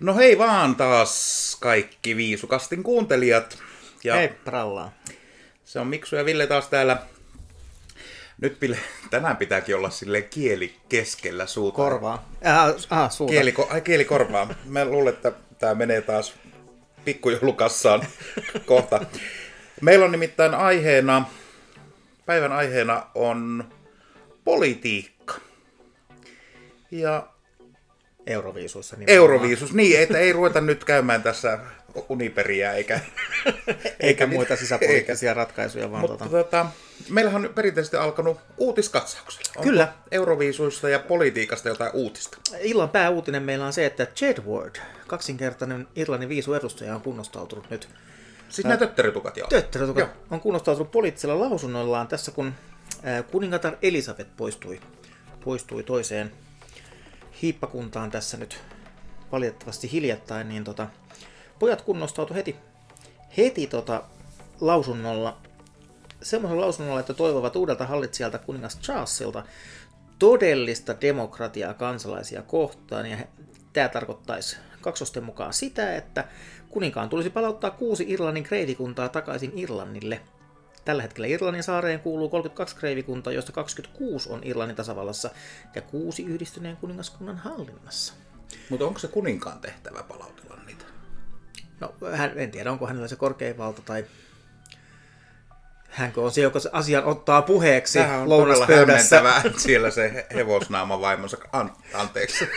No hei vaan taas kaikki Viisukastin kuuntelijat. Ja hei prallaa. Se on Miksu ja Ville taas täällä. Nyt Ville, tänään pitääkin olla sille kieli keskellä suuta. Korvaa. Äh, äh, suuta. Kieli, ai, kieli korvaa. Mä luulen, että tämä menee taas pikkujoulukassaan kohta. Meillä on nimittäin aiheena, päivän aiheena on politiikka. Ja Euroviisuissa. Nimenomaan. Euroviisus, niin, että ei ruveta nyt käymään tässä uniperiä eikä, eikä, eikä muita sisäpoliittisia ratkaisuja. Vaan Mutta tota... Tota, meillähän on perinteisesti alkanut uutiskatsauksella. Onko Kyllä. Euroviisuista ja politiikasta jotain uutista? Illan pääuutinen meillä on se, että Jedward, kaksinkertainen Irlannin viisu edustaja, on kunnostautunut nyt. Siis nämä tötteritukat, joo. Tötteritukat joo. on kunnostautunut poliittisella lausunnollaan tässä, kun kuningatar Elisabeth poistui, poistui toiseen hiippakuntaan tässä nyt valitettavasti hiljattain, niin tota, pojat kunnostautu heti, heti tota, lausunnolla, semmoisella lausunnolla, että toivovat uudelta hallitsijalta kuningas Charlesilta todellista demokratiaa kansalaisia kohtaan, ja tämä tarkoittaisi kaksosten mukaan sitä, että kuninkaan tulisi palauttaa kuusi Irlannin kreivikuntaa takaisin Irlannille – Tällä hetkellä Irlannin saareen kuuluu 32 kreivikuntaa, joista 26 on Irlannin tasavallassa ja kuusi yhdistyneen kuningaskunnan hallinnassa. Mutta onko se kuninkaan tehtävä palautella niitä? No, hän, en tiedä, onko hänellä se korkein valta tai hänkö on se, joka asian ottaa puheeksi Tähän on lounaspöydässä. siellä se hevosnaama vaimonsa. An- anteeksi.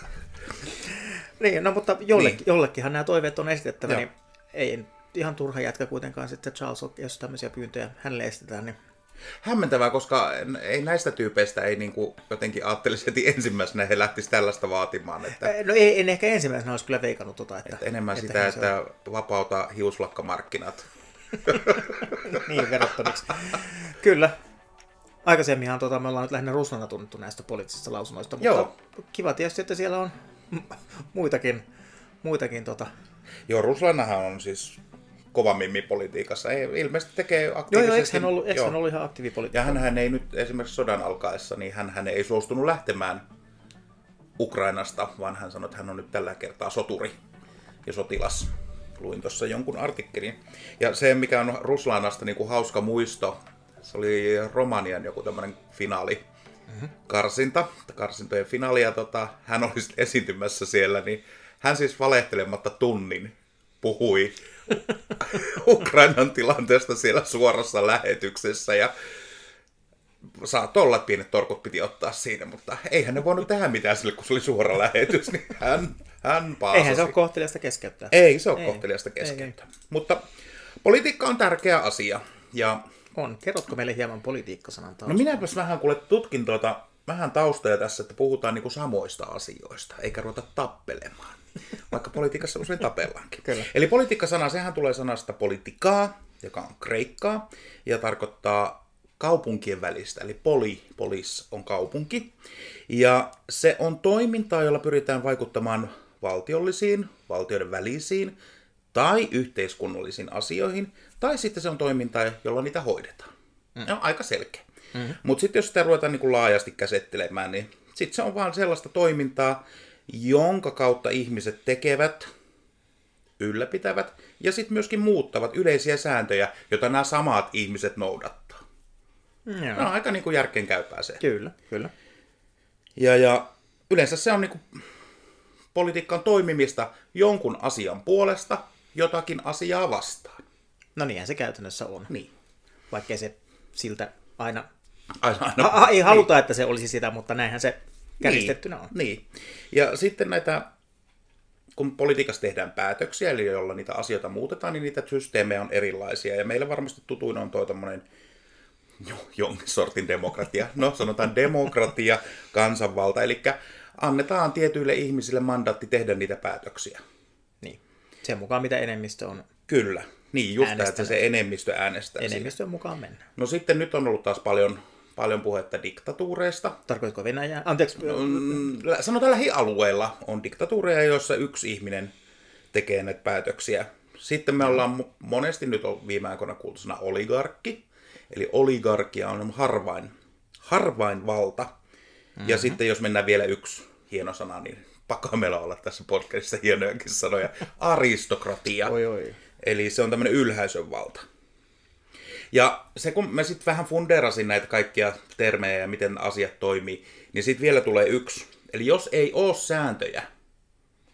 niin, no mutta jollekin, niin. jollekinhan nämä toiveet on esitettävä, Joo. niin ei ihan turha jätkä kuitenkaan sitten Charles, jos tämmöisiä pyyntöjä hänelle estetään. Niin... Hämmentävää, koska ei näistä tyypeistä ei niin kuin jotenkin ajattelisi heti ensimmäisenä he lähtisi tällaista vaatimaan. Että... No ei, en ehkä ensimmäisenä olisi kyllä veikannut tota. Että, että enemmän että sitä, että on... vapauta hiuslakkamarkkinat. niin, verottomiksi. kyllä. Aikaisemminhan tota, me ollaan nyt lähinnä Ruslana tunnettu näistä poliittisista lausunnoista, mutta Joo. kiva tietysti, että siellä on muitakin, muitakin tota... Joo, Ruslanahan on siis kova mimmi politiikassa. Ei, ilmeisesti tekee aktiivisesti. Joo, joo, eikö hän ollut, eikö hän ollut ihan aktiivipolitiikassa? Ja hän ei nyt esimerkiksi sodan alkaessa, niin hän, hän ei suostunut lähtemään Ukrainasta, vaan hän sanoi, että hän on nyt tällä kertaa soturi ja sotilas. Luin tuossa jonkun artikkelin. Ja se, mikä on Ruslanasta niin kuin hauska muisto, se oli Romanian joku tämmöinen finaali, mm-hmm. karsinta, karsintojen finaali, ja tota, hän oli esiintymässä siellä, niin hän siis valehtelematta tunnin puhui Ukrainan tilanteesta siellä suorassa lähetyksessä ja saattoi olla, että pienet torkut piti ottaa siinä, mutta eihän ne voinut tehdä mitään sille, kun se oli suora lähetys, niin hän, hän paasasi. Eihän se ole kohteliasta keskeyttää. Ei se ole ei. kohteliasta keskeyttää. Ei, ei. Mutta politiikka on tärkeä asia. Ja... On. Kerrotko meille hieman politiikkasanan taustaa? No minäpäs vähän kuule tutkin tuota, vähän taustoja tässä, että puhutaan niinku samoista asioista, eikä ruveta tappelemaan vaikka politiikassa usein tapellaankin. Kyllä. Eli politiikkasana, sehän tulee sanasta politikaa, joka on kreikkaa, ja tarkoittaa kaupunkien välistä, eli poli, polis on kaupunki. Ja se on toimintaa, jolla pyritään vaikuttamaan valtiollisiin, valtioiden välisiin tai yhteiskunnallisiin asioihin, tai sitten se on toimintaa, jolla niitä hoidetaan. Mm. on aika selkeä. Mm-hmm. Mutta sitten jos sitä ruvetaan niin kuin laajasti käsittelemään, niin sitten se on vaan sellaista toimintaa, jonka kautta ihmiset tekevät, ylläpitävät ja sitten myöskin muuttavat yleisiä sääntöjä, joita nämä samat ihmiset noudattaa. Joo. No, aika niin kuin järkeenkäypää se. Kyllä, kyllä. Ja, ja yleensä se on niin kuin politiikan toimimista jonkun asian puolesta jotakin asiaa vastaan. No niinhän se käytännössä on. Niin. Vaikkei se siltä aina... Aina, aina. Ha, ei haluta, niin. että se olisi sitä, mutta näinhän se Kärjistettynä niin, on. Niin. Ja sitten näitä, kun politiikassa tehdään päätöksiä, eli jolla niitä asioita muutetaan, niin niitä systeemejä on erilaisia. Ja meillä varmasti tutuin on tuo tämmöinen jonkin sortin demokratia. No, sanotaan demokratia, kansanvalta. Eli annetaan tietyille ihmisille mandaatti tehdä niitä päätöksiä. Niin. Sen mukaan, mitä enemmistö on Kyllä. Niin, just tämä, että se enemmistö äänestää. Enemmistön siinä. mukaan mennä. No sitten nyt on ollut taas paljon paljon puhetta diktatuureista. Tarkoitko Venäjää? Anteeksi. No, mm, sanotaan lähialueilla on diktatuureja, joissa yksi ihminen tekee näitä päätöksiä. Sitten me ollaan monesti nyt on viime aikoina kuultu sana oligarkki. Eli oligarkia on harvain, harvain valta. Mm-hmm. Ja sitten jos mennään vielä yksi hieno sana, niin pakko meillä olla tässä podcastissa hienojakin sanoja, aristokratia. Oi, oi. Eli se on tämmöinen ylhäisön valta. Ja se kun mä sitten vähän funderasin näitä kaikkia termejä ja miten asiat toimii, niin sitten vielä tulee yksi. Eli jos ei ole sääntöjä,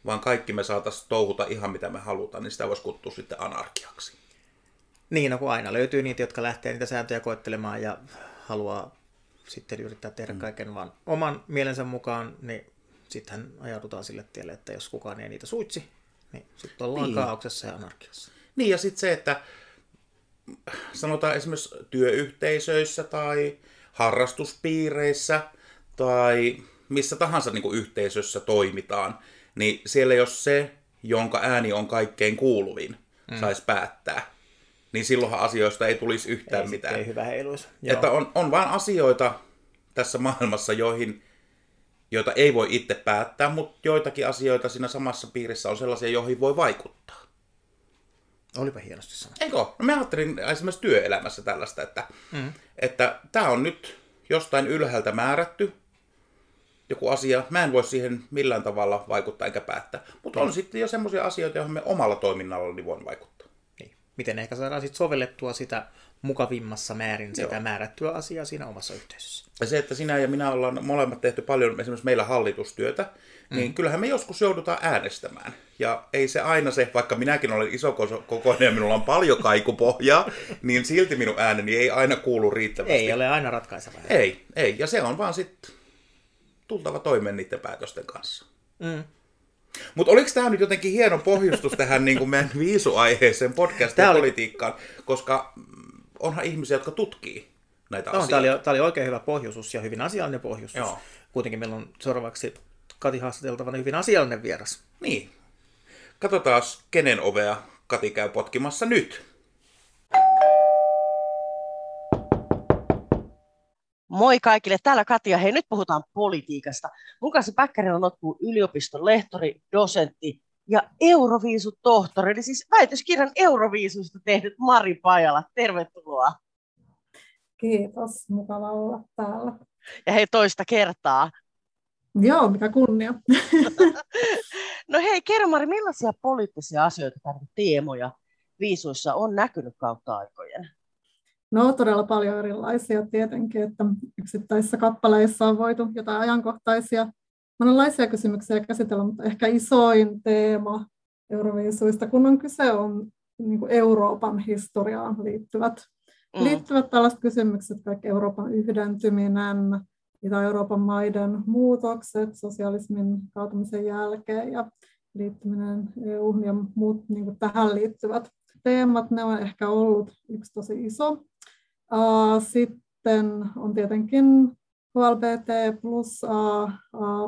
vaan kaikki me saataisiin touhuta ihan mitä me halutaan, niin sitä voisi kutsua sitten anarkiaksi. Niin, no kun aina löytyy niitä, jotka lähtee niitä sääntöjä koettelemaan ja haluaa sitten yrittää tehdä mm. kaiken vaan oman mielensä mukaan, niin sittenhän ajaudutaan sille tielle, että jos kukaan ei niitä suitsi, niin sitten ollaan niin. kaauksessa ja anarkiassa. Niin, ja sitten se, että sanotaan esimerkiksi työyhteisöissä tai harrastuspiireissä tai missä tahansa niin kuin yhteisössä toimitaan, niin siellä jos se, jonka ääni on kaikkein kuuluvin, mm. saisi päättää, niin silloinhan asioista ei tulisi yhtään ei, mitään. Ei hyvä heiluisi. Että on, on vain asioita tässä maailmassa, joihin, joita ei voi itse päättää, mutta joitakin asioita siinä samassa piirissä on sellaisia, joihin voi vaikuttaa. Olipa hienosti sanottu. Eikö? No mä ajattelin esimerkiksi työelämässä tällaista, että mm. että tämä on nyt jostain ylhäältä määrätty joku asia. Mä en voi siihen millään tavalla vaikuttaa eikä päättää. Mutta on sitten jo semmoisia asioita, joihin me omalla toiminnalla niin voin vaikuttaa. Niin. Miten ehkä saadaan sitten sovellettua sitä mukavimmassa määrin sitä Joo. määrättyä asiaa siinä omassa yhteisössä. Ja se, että sinä ja minä ollaan molemmat tehty paljon esimerkiksi meillä hallitustyötä, niin mm. kyllähän me joskus joudutaan äänestämään. Ja ei se aina se, vaikka minäkin olen iso kokoinen ja minulla on paljon kaikupohjaa, niin silti minun ääneni ei aina kuulu riittävästi. Ei ole aina ratkaiseva. Ei, ei. Ja se on vaan sitten tultava toimeen niiden päätösten kanssa. Mm. Mutta oliko tämä nyt jotenkin hieno pohjustus tähän niin kuin meidän viisuaiheeseen podcastin oli... koska onhan ihmisiä, jotka tutkii näitä no, asioita. Tämä oli, tämä oli oikein hyvä pohjustus ja hyvin asiallinen pohjustus. Joo. Kuitenkin meillä on seuraavaksi Kati haastateltavana hyvin asiallinen vieras. Niin. Katsotaan, kenen ovea Kati käy potkimassa nyt. Moi kaikille, täällä Katja. Hei, nyt puhutaan politiikasta. Mun kanssa Päkkärin on Notkuun yliopiston lehtori, dosentti ja Euroviisu-tohtori, eli siis väitöskirjan Euroviisusta tehnyt Mari Pajala. Tervetuloa. Kiitos, mukava olla täällä. Ja hei toista kertaa. Joo, mikä kunnia. no hei, kerro Mari, millaisia poliittisia asioita tai teemoja viisuissa on näkynyt kautta aikojen? No todella paljon erilaisia tietenkin, että yksittäisissä kappaleissa on voitu jotain ajankohtaisia monenlaisia kysymyksiä käsitellä, mutta ehkä isoin teema Euroviisuista, kun on kyse on niin kuin Euroopan historiaan liittyvät, mm. liittyvät tällaiset kysymykset, kaikki Euroopan yhdentyminen, Itä-Euroopan maiden muutokset sosialismin kaatumisen jälkeen ja liittyminen EU ja muut niin kuin tähän liittyvät teemat, ne on ehkä ollut yksi tosi iso. Sitten on tietenkin HLBT plus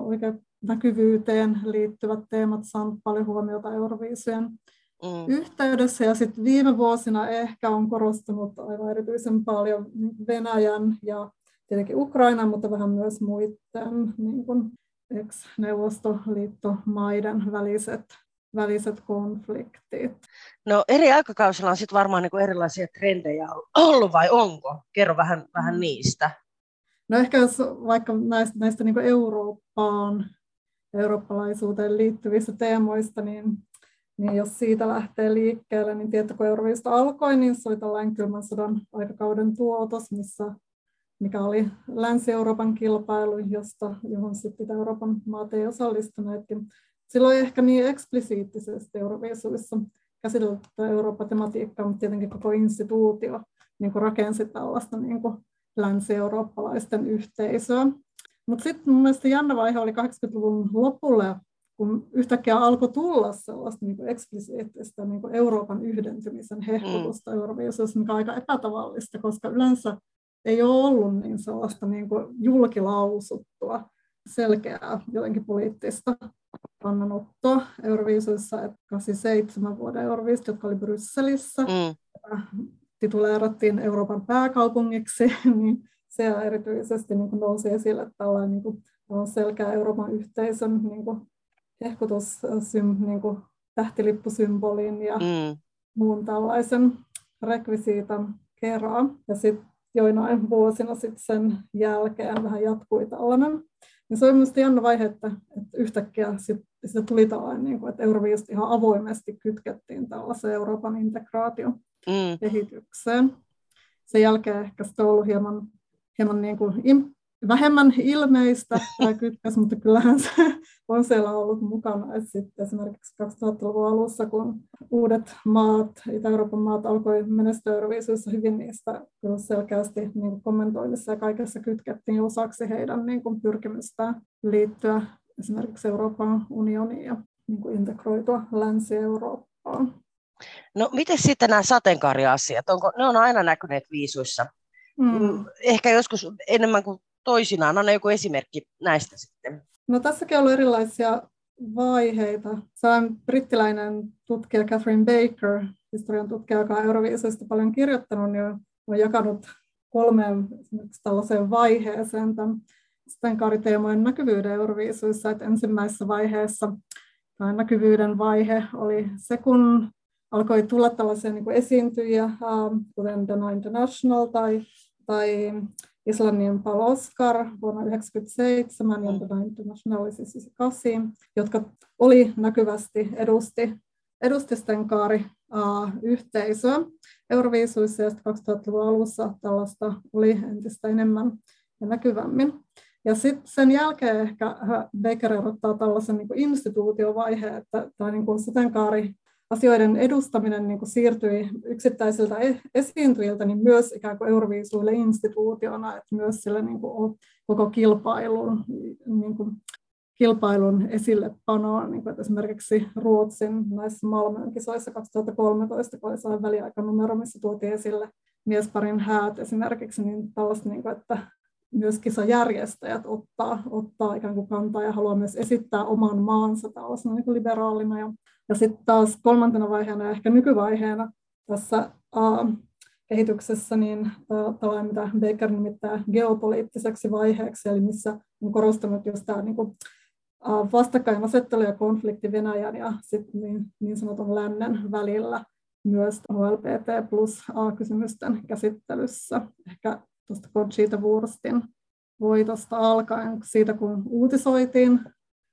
oikein näkyvyyteen liittyvät teemat saaneet paljon huomiota Euroviisujen mm. yhteydessä. Ja sitten viime vuosina ehkä on korostunut aivan erityisen paljon Venäjän ja tietenkin Ukrainan, mutta vähän myös muiden niin kuin ex-neuvostoliittomaiden väliset väliset konfliktit. No eri aikakausilla on sitten varmaan niin erilaisia trendejä ollut vai onko? Kerro vähän, vähän mm. niistä. No ehkä jos vaikka näistä, näistä niin Eurooppaan, eurooppalaisuuteen liittyvistä teemoista, niin, niin jos siitä lähtee liikkeelle, niin tietty kun Euroviista alkoi, niin se oli tällainen kylmän sodan aikakauden tuotos, missä mikä oli Länsi-Euroopan kilpailu, josta, johon sitten Euroopan maat ei osallistuneetkin. Silloin ehkä niin eksplisiittisesti Euroviisuissa käsitelty Euroopan tematiikkaa, mutta tietenkin koko instituutio niin rakensi tällaista niin kuin länsi-eurooppalaisten yhteisöä. Mutta sitten mun mielestä jännä vaihe oli 80-luvun lopulla, kun yhtäkkiä alkoi tulla sellaista niin eksplisiittistä niin Euroopan yhdentymisen hehkutusta mm. Euroviisussa, mikä on aika epätavallista, koska yleensä ei ole ollut niin sellaista niin kuin julkilausuttua, selkeää jotenkin poliittista kannanottoa Euroviisuissa, että 87 vuoden Euroviisut, jotka oli Brysselissä, mm. Tituleerattiin Euroopan pääkaupungiksi, niin se erityisesti niin kuin nousi esille tällainen niin kuin, selkeä Euroopan yhteisön niin kuin, hehkutus niin kuin, tähtilippusymboliin ja mm. muun tällaisen rekvisiitan kerran. Ja sitten joinain vuosina sit sen jälkeen vähän jatkui tällainen niin se oli minusta jännä vaihe, että, että yhtäkkiä sit, sitä tuli tällainen, niin kuin, että Euroviisut ihan avoimesti kytkettiin tällaiseen Euroopan integraatiokehitykseen. Mm. Sen jälkeen ehkä se on ollut hieman, hieman niin kuin vähemmän ilmeistä tämä kytkös, mutta kyllähän se on siellä ollut mukana. Et sitten esimerkiksi 2000-luvun alussa, kun uudet maat, Itä-Euroopan maat alkoi menestyä Euroviisuissa hyvin, niistä kyllä selkeästi niin kommentoinnissa ja kaikessa kytkettiin osaksi heidän niin kuin pyrkimystään liittyä esimerkiksi Euroopan unioniin ja niin kuin integroitua Länsi-Eurooppaan. No miten sitten nämä sateenkaariasiat? Onko, ne on aina näkyneet viisuissa. Mm. Ehkä joskus enemmän kuin toisinaan? Anna joku esimerkki näistä sitten. No tässäkin on ollut erilaisia vaiheita. Se on brittiläinen tutkija Catherine Baker, historian tutkija, joka on Euroviisuista paljon kirjoittanut, niin on jakanut kolmeen tällaiseen vaiheeseen tämän sateenkaariteemojen näkyvyyden Euroviisuissa. Että ensimmäisessä vaiheessa tämä näkyvyyden vaihe oli se, kun alkoi tulla tällaisia niin kuin esiintyjiä, kuten The International tai, tai Islannin Paul Oscar vuonna 1997 ja The International oli siis 8, jotka oli näkyvästi edusti, edusti Stenkaari yhteisöä Euroviisuissa ja 2000-luvun alussa tällaista oli entistä enemmän ja näkyvämmin. Ja sitten sen jälkeen ehkä Baker erottaa tällaisen niin instituutiovaiheen, että tämä niin sateenkaari asioiden edustaminen niin kuin siirtyi yksittäisiltä e-, esiintyjiltä niin myös ikään kuin Euroviisuille instituutiona, että myös sille niin kuin koko kilpailun, niin kuin kilpailun esille panoa, niin kuin esimerkiksi Ruotsin näissä Malmön kisoissa 2013, kun oli väliaikanumero, missä tuotiin esille miesparin häät esimerkiksi, niin tällaista, niin kuin, että myös kisajärjestäjät ottaa, ottaa ikään kuin kantaa ja haluaa myös esittää oman maansa tällaisena niin liberaalina ja ja sitten taas kolmantena vaiheena ja ehkä nykyvaiheena tässä kehityksessä, niin tällainen, mitä Baker nimittää geopoliittiseksi vaiheeksi, eli missä on korostanut just tämä niin kuin, vastakkainasettelu ja konflikti Venäjän ja sit niin, niin sanotun lännen välillä myös HLPT plus A-kysymysten käsittelyssä. Ehkä tuosta Conchita Wurstin voitosta alkaen, siitä kun uutisoitiin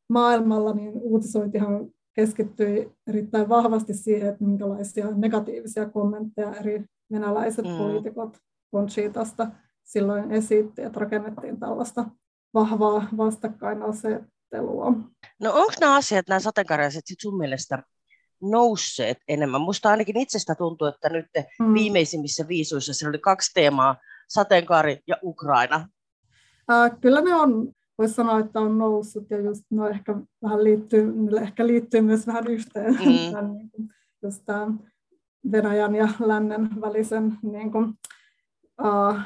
maailmalla, niin uutisointihan keskittyi erittäin vahvasti siihen, että minkälaisia negatiivisia kommentteja eri venäläiset mm. poliitikot Conchitasta silloin esitti, että rakennettiin tällaista vahvaa vastakkainasettelua. No onko nämä asiat, nämä sateenkaariasiat sit sun mielestä nousseet enemmän? Musta ainakin itsestä tuntuu, että nyt mm. viimeisimmissä viisuissa siellä oli kaksi teemaa, sateenkaari ja Ukraina. Äh, kyllä ne on voisi sanoa, että on noussut ja just no ehkä vähän liittyy, ehkä liittyy myös vähän yhteen mm. tämän, niin kuin, just tämän Venäjän ja lännen välisen niin kuin, uh,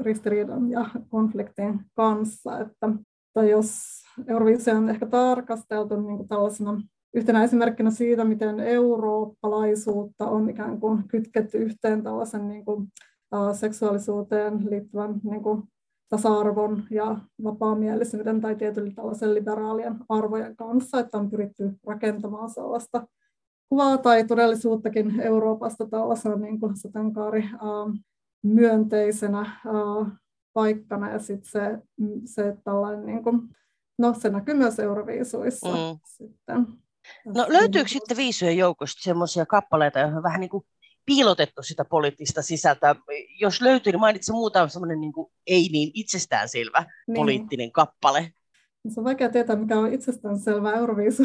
ristiriidan ja konfliktin kanssa. Että, tai jos Eurovision on ehkä tarkasteltu niin kuin tällaisena yhtenä esimerkkinä siitä, miten eurooppalaisuutta on ikään kuin kytketty yhteen tällaisen niin kuin, uh, seksuaalisuuteen liittyvän niin kuin, tasa-arvon ja vapaamielisyyden tai tietyllä tällaisen liberaalien arvojen kanssa, että on pyritty rakentamaan sellaista kuvaa tai todellisuuttakin Euroopasta tällaisena niin kuin sateenkaari äh, myönteisenä äh, paikkana ja sitten se, se tällainen niin kuin, no se näkyy myös Euroviisuissa mm. sitten. No löytyykö sitten viisujen joukosta semmoisia kappaleita, joihin vähän niin kuin piilotettu sitä poliittista sisältöä. Jos löytyy, niin mainitse muutama semmoinen niin ei niin itsestäänselvä niin. poliittinen kappale. Se on vaikea tietää, mikä on itsestäänselvä Euroviisu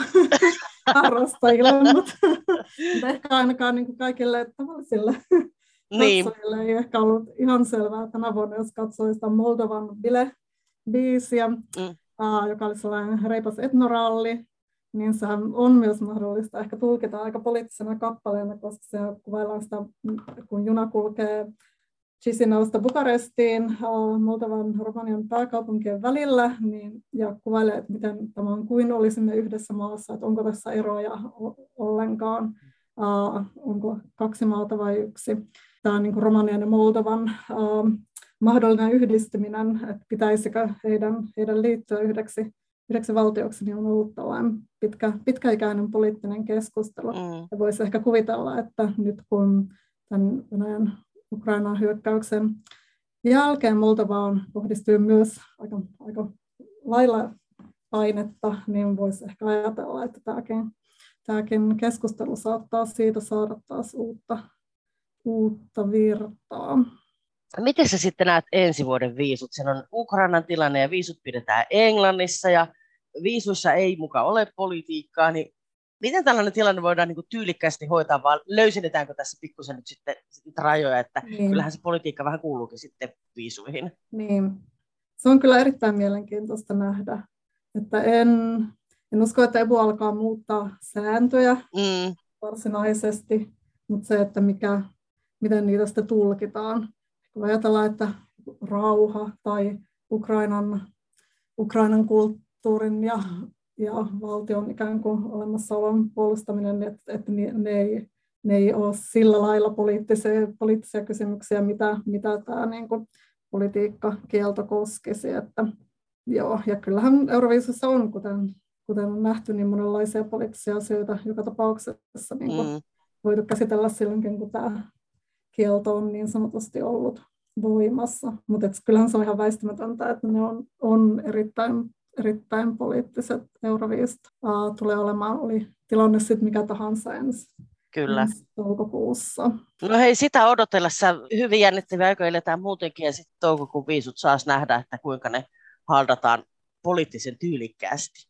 harrastajille, mutta, mutta ehkä ainakaan niin kuin kaikille tavallisille niin. katsojille ei ehkä ollut ihan selvää tänä vuonna, jos katsoi sitä Moldovan bile-biisiä, mm. joka oli sellainen reipas etnoralli, niin sehän on myös mahdollista ehkä tulkita aika poliittisena kappaleena, koska se kuvaillaan sitä, kun juna kulkee Chisinausta Bukarestiin, Moldovan Romanian pääkaupunkien välillä, niin, ja kuvailee, että miten tämä on kuin olisimme yhdessä maassa, että onko tässä eroja ollenkaan, uh, onko kaksi maata vai yksi. Tämä on niin kuin Romanian ja Moldovan uh, mahdollinen yhdistyminen, että pitäisikö heidän, heidän liittyä yhdeksi yhdeksi valtioksi niin on ollut tällainen pitkä, pitkäikäinen poliittinen keskustelu. Mm. Ja voisi ehkä kuvitella, että nyt kun tämän Venäjän Ukrainan hyökkäyksen jälkeen Moldovaan kohdistuu myös aika, aika lailla painetta, niin voisi ehkä ajatella, että tämäkin, tämäkin keskustelu saattaa siitä saada taas uutta, uutta virtaa. Miten sä sitten näet ensi vuoden viisut? Siellä on Ukrainan tilanne ja viisut pidetään Englannissa ja viisuissa ei muka ole politiikkaa, niin miten tällainen tilanne voidaan niin kuin tyylikkäästi hoitaa, vai löysennetäänkö tässä pikkusen nyt sitten rajoja, että niin. kyllähän se politiikka vähän kuuluukin sitten viisuihin. Niin, se on kyllä erittäin mielenkiintoista nähdä, että en, en usko, että EBU alkaa muuttaa sääntöjä mm. varsinaisesti, mutta se, että mikä, miten niitä sitten tulkitaan. Kun ajatellaan, että rauha tai Ukrainan, Ukrainan kulttuurin ja ja valtion ikään kuin olemassaolon puolustaminen, että, että ne, ei, ne ei ole sillä lailla poliittisia, poliittisia kysymyksiä, mitä, mitä tämä niin kuin politiikkakielto koskisi. Että, joo, ja kyllähän Euroviisussa on, kuten, kuten on nähty, niin monenlaisia poliittisia asioita joka tapauksessa niin kuin mm. voitu käsitellä silloinkin, kun tämä kielto on niin sanotusti ollut voimassa. Mutta kyllähän se on ihan väistämätöntä, että ne on, on erittäin erittäin poliittiset Euroviisut uh, tulee olemaan, oli tilanne sitten mikä tahansa ensi Kyllä. Ensi toukokuussa. No hei, sitä odotellessa hyvin jännittäviä aikoja eletään muutenkin, ja sitten toukokuun viisut saas nähdä, että kuinka ne haldataan poliittisen tyylikkäästi.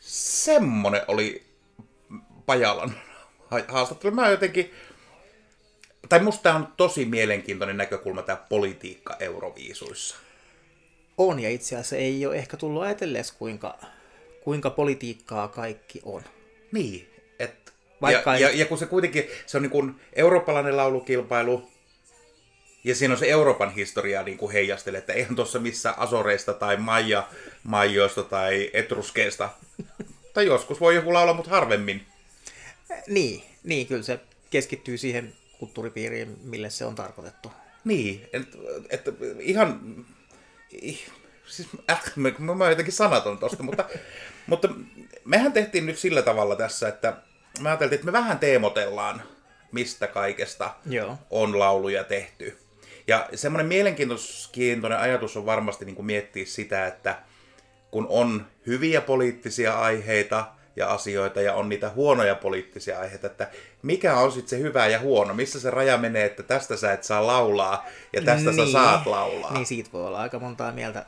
Semmonen oli Pajalan haastattelu. Mä jotenkin, tai musta tämä on tosi mielenkiintoinen näkökulma tämä politiikka Euroviisuissa. On, ja itse asiassa ei ole ehkä tullut ajatelleeksi, kuinka, kuinka politiikkaa kaikki on. Niin, et, Vaikka ja, ei... ja, ja, kun se kuitenkin, se on niin kuin eurooppalainen laulukilpailu, ja siinä on se Euroopan historia niin kuin heijastele, että eihän tuossa missä Asoreista tai Maija Maijoista tai Etruskeista. tai joskus voi joku laulaa, mutta harvemmin. Niin, niin, kyllä se keskittyy siihen kulttuuripiiriin, mille se on tarkoitettu. Niin, että et, ihan... Siis, äh, mä, mä jotenkin sanaton tosta, mutta, mutta mehän tehtiin nyt sillä tavalla tässä, että mä ajattelin, että me vähän teemotellaan, mistä kaikesta Joo. on lauluja tehty. Ja semmoinen mielenkiintoinen ajatus on varmasti niin kuin miettiä sitä, että kun on hyviä poliittisia aiheita, ja asioita ja on niitä huonoja poliittisia aiheita, että mikä on sitten se hyvä ja huono, missä se raja menee, että tästä sä et saa laulaa ja tästä niin, sä saat laulaa. Niin siitä voi olla aika montaa mieltä.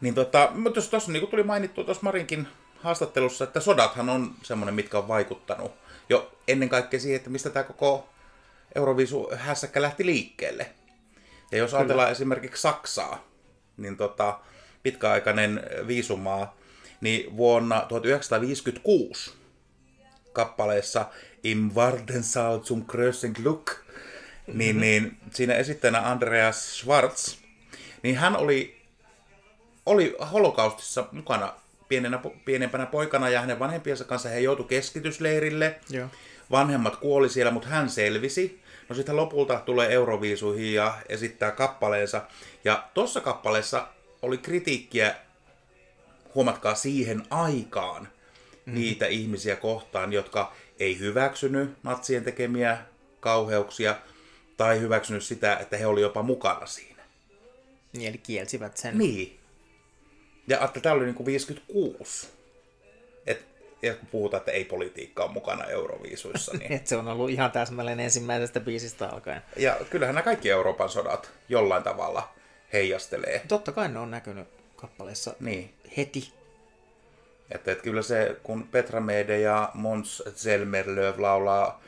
Niin tota, mutta jos tuossa niin tuli mainittu tuossa Marinkin haastattelussa, että sodathan on semmoinen, mitkä on vaikuttanut jo ennen kaikkea siihen, että mistä tämä koko Euroviisu hässäkkä lähti liikkeelle. Ja jos Kyllä. ajatellaan esimerkiksi Saksaa, niin tota, pitkäaikainen viisumaa, niin vuonna 1956 kappaleessa Im Wardensaal zum größten Glück, niin, niin siinä esittäjänä Andreas Schwarz, niin hän oli, oli holokaustissa mukana pienenä, pienempänä poikana ja hänen vanhempiensa kanssa he joutui keskitysleirille. Joo. Vanhemmat kuoli siellä, mutta hän selvisi. No sitten lopulta tulee Euroviisuihin ja esittää kappaleensa. Ja tuossa kappaleessa oli kritiikkiä huomatkaa siihen aikaan mm. niitä ihmisiä kohtaan, jotka ei hyväksynyt natsien tekemiä kauheuksia tai hyväksynyt sitä, että he olivat jopa mukana siinä. Niin, eli kielsivät sen. Niin. Ja että tämä oli niin kuin 56. Et, ja kun puhutaan, että ei politiikka ole mukana Euroviisuissa. Niin... Et se on ollut ihan täsmälleen ensimmäisestä biisistä alkaen. Ja kyllähän nämä kaikki Euroopan sodat jollain tavalla heijastelee. Totta kai ne on näkynyt kappaleessa niin. Heti. Että, että kyllä se, kun Petra Mede ja Mons Zelmerlöv laulaa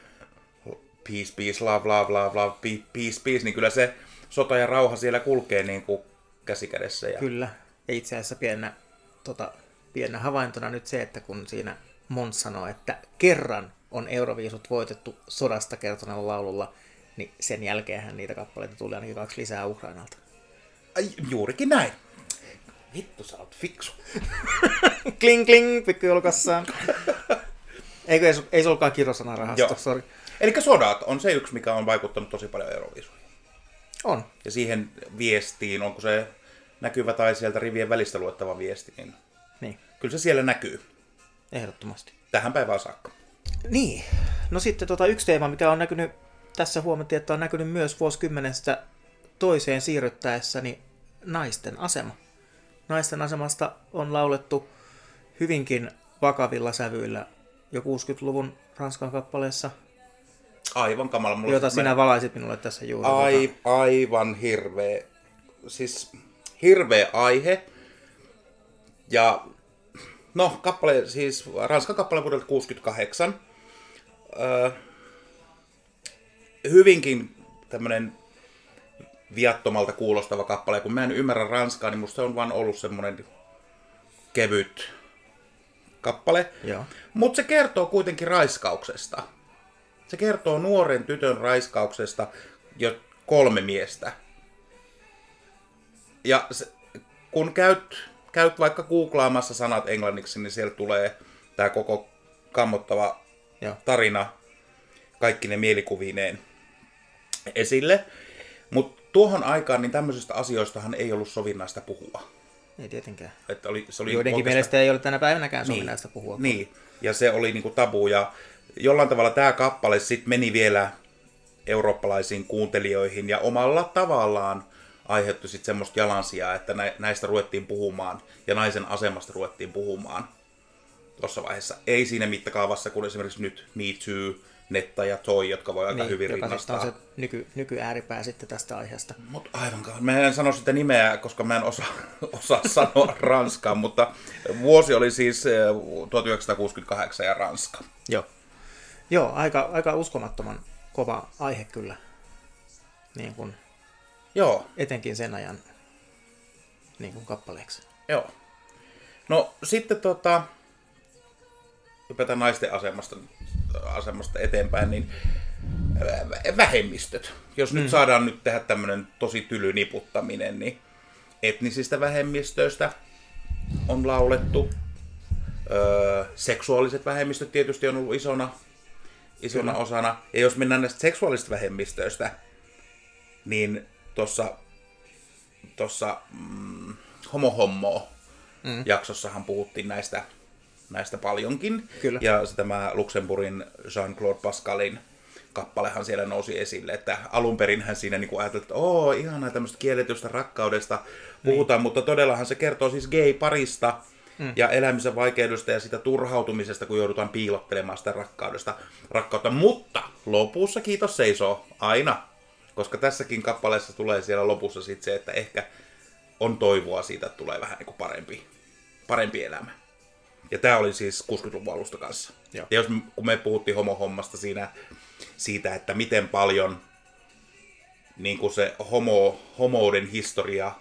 peace, peace, love, love, love, love, peace, peace, niin kyllä se sota ja rauha siellä kulkee niin kuin käsikädessä. Ja... Kyllä. Ja itse asiassa pienä, tota, pienä havaintona nyt se, että kun siinä Mons sanoo, että kerran on Euroviisut voitettu sodasta kertoneella laululla, niin sen jälkeenhän niitä kappaleita tuli ainakin kaksi lisää Ukrainalta. Ai, juurikin näin. Vittu, sä oot fiksu. kling kling, pikkujulkassaan. Eikö, ei, ei se ollutkaan kirosana sori. Eli sodat on se yksi, mikä on vaikuttanut tosi paljon Euroviisuihin. On. Ja siihen viestiin, onko se näkyvä tai sieltä rivien välistä luettava viesti, niin, niin. kyllä se siellä näkyy. Ehdottomasti. Tähän päivään saakka. Niin. No sitten tota, yksi teema, mikä on näkynyt, tässä huomattiin, että on näkynyt myös vuosikymmenestä toiseen siirryttäessä, niin naisten asema. Naisten asemasta on laulettu hyvinkin vakavilla sävyillä jo 60-luvun Ranskan kappaleessa, Aivan kamala. Mulla jota sinä valaisit minulle tässä juuri. Ai, aivan hirveä, siis hirveä aihe. Ja no, kappale, siis Ranskan kappale vuodelta 68. Öö, hyvinkin tämmönen viattomalta kuulostava kappale. Kun mä en ymmärrä ranskaa, niin musta se on vaan ollut semmonen kevyt kappale. Mutta se kertoo kuitenkin raiskauksesta. Se kertoo nuoren tytön raiskauksesta jo kolme miestä. Ja se, kun käyt, käyt vaikka googlaamassa sanat englanniksi, niin siellä tulee tämä koko kammottava Joo. tarina kaikki ne mielikuvineen esille. Mutta tuohon aikaan niin tämmöisistä asioistahan ei ollut sovinnaista puhua. Ei tietenkään. Että oli, se oli Joidenkin oikeastaan- mielestä ei ole tänä päivänäkään sovinnaista puhua. Niin, ja se oli niinku tabu. Ja jollain tavalla tämä kappale sitten meni vielä eurooppalaisiin kuuntelijoihin ja omalla tavallaan aiheutti sitten semmoista jalansijaa, että nä- näistä ruvettiin puhumaan ja naisen asemasta ruvettiin puhumaan tuossa vaiheessa. Ei siinä mittakaavassa kuin esimerkiksi nyt Me Too, Netta ja Toi, jotka voi aika Niin, hyvin joka sitten on rinnastaa. se nyky, nykyääripää sitten tästä aiheesta. Mut aivan kauan. Mä en sano sitä nimeä, koska mä en osaa, osaa sanoa ranskaa, mutta vuosi oli siis eh, 1968 ja Ranska. Joo. Joo, aika, aika uskomattoman kova aihe kyllä. Niin kuin, Joo, etenkin sen ajan niin kuin kappaleeksi. joo. No sitten tota, hypätään naisten asemasta, asemasta eteenpäin, niin äh, vähemmistöt. Jos nyt saadaan nyt tehdä tämmöinen tosi tyly niputtaminen, niin etnisistä vähemmistöistä on laulettu. Öö, seksuaaliset vähemmistöt tietysti on ollut isona, isona osana. Ja jos mennään näistä seksuaalisista vähemmistöistä, niin tuossa tossa, mm, Homo Hommo mm. jaksossahan puhuttiin näistä, näistä paljonkin. Kyllä. Ja tämä Luxemburgin Jean-Claude Pascalin kappalehan siellä nousi esille, että alun perin hän siinä niin ajatteli, että oo, ihanaa tämmöistä kielletystä rakkaudesta puhutaan, mutta todellahan se kertoo siis gay-parista mm. ja elämisen vaikeudesta ja sitä turhautumisesta, kun joudutaan piilottelemaan sitä rakkaudesta, rakkautta. Mutta lopussa kiitos seisoo aina, koska tässäkin kappaleessa tulee siellä lopussa sitten se, että ehkä on toivoa siitä, että tulee vähän niin kuin parempi, parempi elämä. Ja tämä oli siis 60-luvun alusta kanssa. Joo. Ja jos, kun me puhuttiin homohommasta siinä, siitä, että miten paljon niin kuin se homo, homouden historia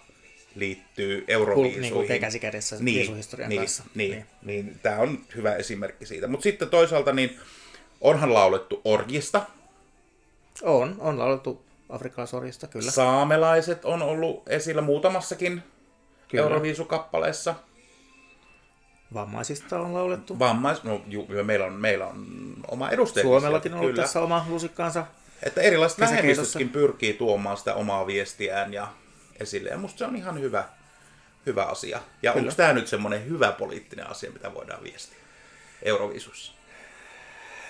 liittyy Euroviisuihin. niin kuin käsi kädessä niin, niin, kanssa. Niin, niin. niin tämä on hyvä esimerkki siitä. Mutta sitten toisaalta niin onhan laulettu orjista. On, on laulettu afrikkalaisorjista, kyllä. Saamelaiset on ollut esillä muutamassakin Kyllä. Euroviisukappaleessa. Vammaisista on laulettu. Vammais... No, ju, meillä, on, meillä on oma edustaja. Suomellakin on ollut kyllä. tässä oma lusikkaansa. Että erilaiset vähemmistötkin pyrkii tuomaan sitä omaa viestiään ja esille. Ja musta se on ihan hyvä, hyvä asia. Ja Kyllä. onko tämä nyt semmoinen hyvä poliittinen asia, mitä voidaan viestiä Euroviisussa?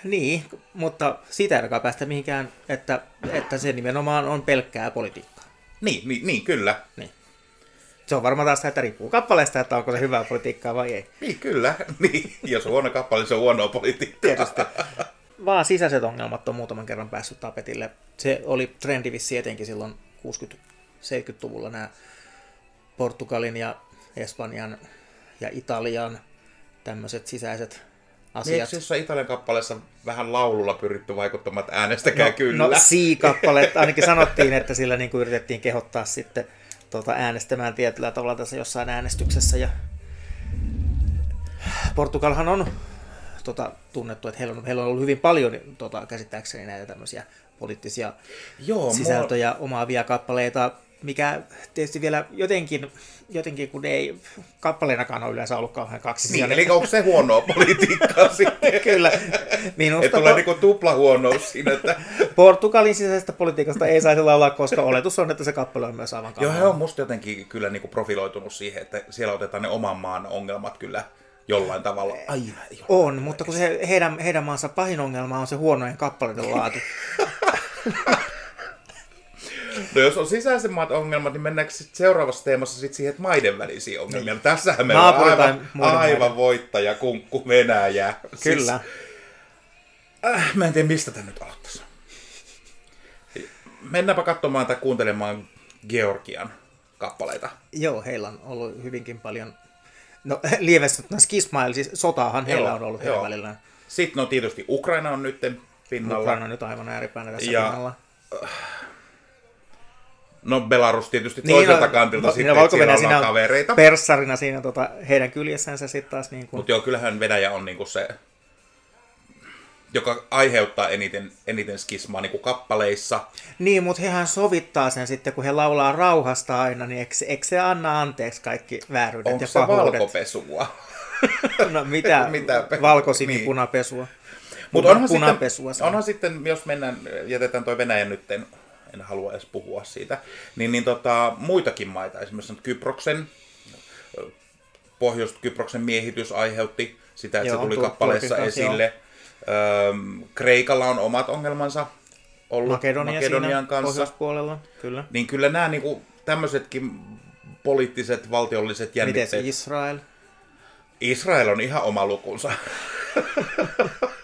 Niin, mutta siitä ei ainakaan päästä mihinkään, että, että se nimenomaan on pelkkää politiikkaa. Niin, niin, niin kyllä. Niin. Se on varmaan taas sitä, että riippuu kappaleesta, että onko se hyvää politiikkaa vai ei. Niin, kyllä. Niin. Jos on huono kappale, niin se on huonoa politiikkaa. Tietysti. Vaan sisäiset ongelmat on muutaman kerran päässyt tapetille. Se oli trendi vissi etenkin silloin 60-70-luvulla nämä Portugalin ja Espanjan ja Italian tämmöiset sisäiset Niin, asiat. eikö jossain Italian kappaleessa vähän laululla pyritty vaikuttamaan, että äänestäkää kyllä? No C-kappale, ainakin sanottiin, että sillä niin kuin yritettiin kehottaa sitten tuota, äänestämään tietyllä tavalla tässä jossain äänestyksessä. Ja Portugalhan on tota, tunnettu, että heillä on, heillä on ollut hyvin paljon tota, käsittääkseni näitä tämmöisiä poliittisia Joo, sisältöjä omaavia kappaleita, mikä tietysti vielä jotenkin, jotenkin kun ei kappaleenakaan ole yleensä ollut kauhean kaksi Niin, eli onko se huonoa politiikkaa sitten? Kyllä. Että Minusta tulee po- niinku tupla huonous siinä, että... Portugalin sisäisestä politiikasta ei saisi laulaa, koska oletus on, että se kappale on myös aivan Joo, kamala. he on musta jotenkin kyllä niinku profiloitunut siihen, että siellä otetaan ne oman maan ongelmat kyllä jollain tavalla aina. On, mutta kun se heidän, heidän maansa pahin ongelma on se huonojen kappaleiden laatu. No jos on sisäisemmat ongelmat, niin mennäänkö sit seuraavassa teemassa sit siihen, että maiden välisiä ongelmia? Niin. Tässähän meillä on aivan, aivan voittaja, kunkku, Venäjä. Kyllä. Siis, äh, mä en tiedä, mistä tämä nyt aloittaisi. Mennäänpä katsomaan tai kuuntelemaan Georgian kappaleita. Joo, heillä on ollut hyvinkin paljon, no lievästi skismaa, eli siis sotaahan heillä on ollut heidän välillä. Sitten no tietysti Ukraina on nyt pinnalla. Ukraina on nyt aivan ääripäänä tässä ja, pinnalla. No Belarus tietysti niin, toiselta no, kantilta no, sitten, että siellä siinä kavereita. Perssarina siinä tota, heidän kyljessään se sitten taas niin kuin... Mutta joo, kyllähän Venäjä on niin kuin se, joka aiheuttaa eniten, eniten skismaa niin kuin kappaleissa. Niin, mutta hehän sovittaa sen sitten, kun he laulaa rauhasta aina, niin eikö, eikö se anna anteeksi kaikki vääryydet Onko ja se pahuudet? valkopesua? no mitä, mitä valkosinipunapesua? Niin. Mutta onhan, sitten, onhan sitten, jos mennään, jätetään toi Venäjän nytten en halua edes puhua siitä, niin, niin tota, muitakin maita, esimerkiksi Kyproksen, Pohjois-Kyproksen miehitys aiheutti sitä, että joo, se tuli kappaleessa esille. Öö, Kreikalla on omat ongelmansa ollut Makedonia Makedonian kanssa. puolella, kyllä. Niin kyllä nämä niin kuin, tämmöisetkin poliittiset, valtiolliset jännitteet. Miten Israel? Israel on ihan oma lukunsa.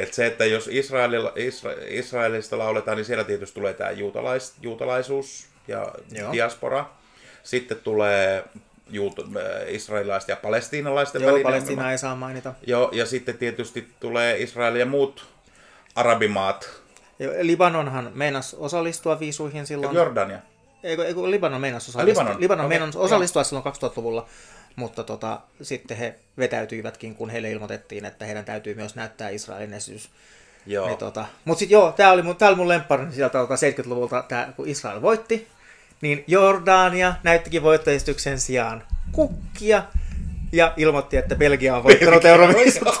Et se, että jos Israelilla, Isra, Israelista lauletaan, niin siellä tietysti tulee tämä juutalais, juutalaisuus ja Joo. diaspora. Sitten tulee juut, äh, israelilaiset ja palestiinalaisten Joo, välinen Palestiina ei saa mainita. Joo, ja sitten tietysti tulee Israel ja muut arabimaat. Libanonhan meinas osallistua viisuihin silloin. Ja Jordania. Eikö, eikö Libanon meinas osallistua, Libanon. Libanon okay. meinas osallistua silloin 2000-luvulla, mutta tota, sitten he vetäytyivätkin, kun heille ilmoitettiin, että heidän täytyy myös näyttää Israelin esitys. Joo. Niin, tota, mutta sitten joo, tämä oli, mun, tää oli mun lemppari sieltä tota 70-luvulta, tää, kun Israel voitti, niin Jordania näyttikin voittoesityksen sijaan kukkia ja ilmoitti, että Belgia on voittanut Euroviisut.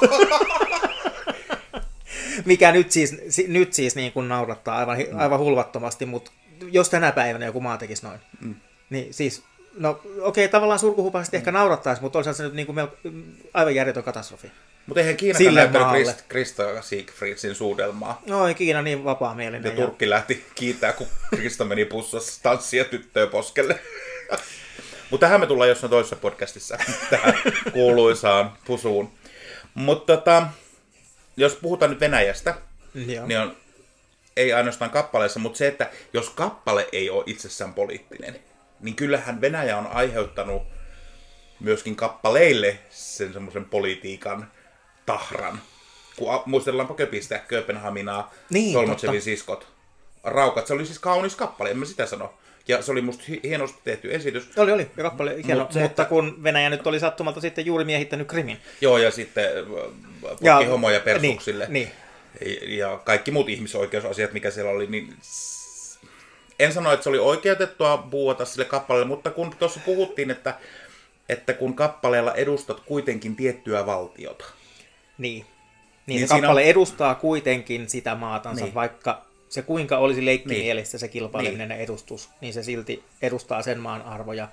Mikä nyt siis, nyt siis niin kuin naurattaa aivan, aivan hulvattomasti, mutta jos tänä päivänä joku maa tekisi noin, mm. niin siis No okei, okay, tavallaan surkuhupaisesti mm. ehkä naurattaisi, mutta olisi se nyt niin kuin melko, aivan järjetön katastrofi. Mutta eihän Kiina näyttänyt Krist, Krista Siegfriedsin suudelmaa. No ei Kiina niin vapaamielinen. Ja, ja Turkki lähti kiittää, kun Krista meni pussassa tanssia tyttöä poskelle. Mutta tähän me tullaan jossain toisessa podcastissa, tähän kuuluisaan pusuun. Mutta tota, jos puhutaan nyt Venäjästä, Joo. niin on ei ainoastaan kappaleessa, mutta se, että jos kappale ei ole itsessään poliittinen, niin kyllähän Venäjä on aiheuttanut myöskin kappaleille sen semmoisen politiikan tahran. Kun muistellaanpa Köpistä, Kööpenhaminaa, niin, Tolmotsevin siskot. Raukat, se oli siis kaunis kappale, en mä sitä sano. Ja se oli musta hienosti tehty esitys. Oli, oli, ja kappale hieno, Mut se, mutta että... kun Venäjä nyt oli sattumalta sitten juuri miehittänyt Krimin. Joo, ja sitten äh, ja, homoja persuksille. Niin, niin. Ja kaikki muut ihmisoikeusasiat, mikä siellä oli, niin en sano, että se oli oikeutettua buuata sille kappaleelle, mutta kun tuossa puhuttiin, että, että kun kappaleella edustat kuitenkin tiettyä valtiota. Niin. Niin, niin kappale on... edustaa kuitenkin sitä maatansa, niin. vaikka se kuinka olisi leikkimielistä niin. se kilpaileminen niin. edustus, niin se silti edustaa sen maan arvoja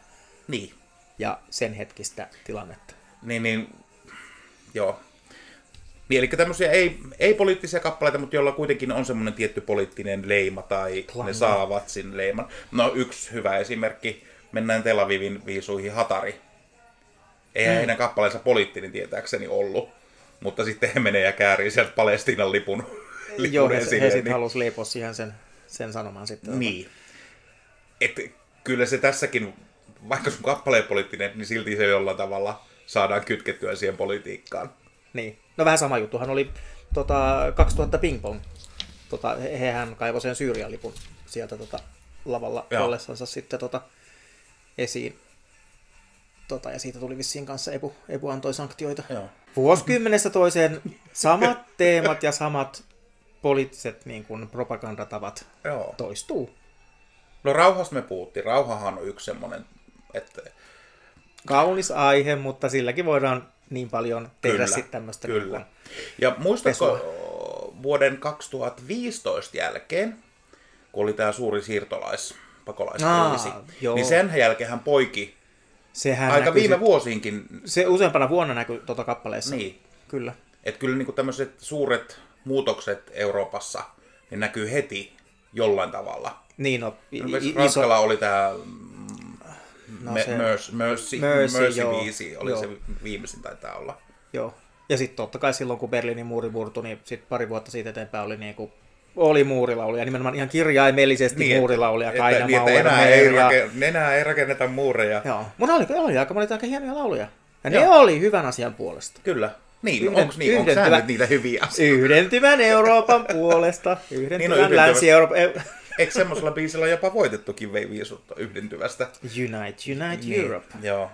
niin. ja sen hetkistä tilannetta. Niin, niin joo. Niin, eli tämmöisiä ei, ei poliittisia kappaleita, mutta joilla kuitenkin on semmoinen tietty poliittinen leima tai Klanna. ne saavat sin leiman. No yksi hyvä esimerkki, mennään Tel Avivin viisuihin Hatari. Eihän hmm. heidän kappaleensa poliittinen tietääkseni ollut, mutta sitten he menee ja käärii sieltä Palestiinan lipun, lipun Joo, he, esille, he sitten niin... halusi leipoa siihen sen, sen sanomaan sitten. Niin. Et, kyllä se tässäkin, vaikka sun kappaleen poliittinen, niin silti se jollain tavalla saadaan kytkettyä siihen politiikkaan. Niin. No vähän sama juttuhan oli tota, 2000 pingpong. Tota, hehän kaivoi sen Syyrian lipun sieltä tota, lavalla Joo. ollessansa sitten tota, esiin. Tota, ja siitä tuli vissiin kanssa Epu, Epu antoi sanktioita. Joo. Vuosikymmenestä toiseen samat teemat ja samat poliittiset niin kuin, propagandatavat Joo. toistuu. No rauhasta me puhuttiin. Rauhahan on yksi semmoinen, että... Kaunis aihe, mutta silläkin voidaan niin paljon tehdä kyllä, sitten tämmöistä. Kyllä. Niin ja muistatko pesua. vuoden 2015 jälkeen, kun oli tämä suuri siirtolais pakolaiskriisi, niin sen jälkeen hän poiki Sehän aika näkyy viime sit- vuosiinkin. Se useampana vuonna näkyy tuota kappaleessa. Niin. Kyllä. Että kyllä niin tämmöiset suuret muutokset Euroopassa niin näkyy heti jollain tavalla. Niin, no, i- Ranskalla oli tämä no, Me, se- Mercy, Mercy, Mercy, Mercy joo. biisi oli Joo. se viimeisin taitaa olla. Joo. Ja sitten totta kai silloin, kun Berliinin muuri murtui, niin sit pari vuotta siitä eteenpäin oli niin kuin, oli muurilauluja, nimenomaan ihan kirjaimellisesti niin, muurilauluja, että, Kaina niin, että enää, ei ja... rake, enää ei rakenneta muureja. Joo. Mutta oli, oli aika monia aika hienoja lauluja. Ja ne Joo. oli hyvän asian puolesta. Kyllä. Niin, Yhden- onko niin, onko yhdentyvä- nyt niitä hyviä asioita? Yhdentyvän Euroopan puolesta. Yhdentyvän Niin yhdentyvä. Länsi-Euroopan... Eikö semmoisella biisillä jopa voitettukin vei viisutta yhdentyvästä? Unite, Unite Niin, Europe. Joo.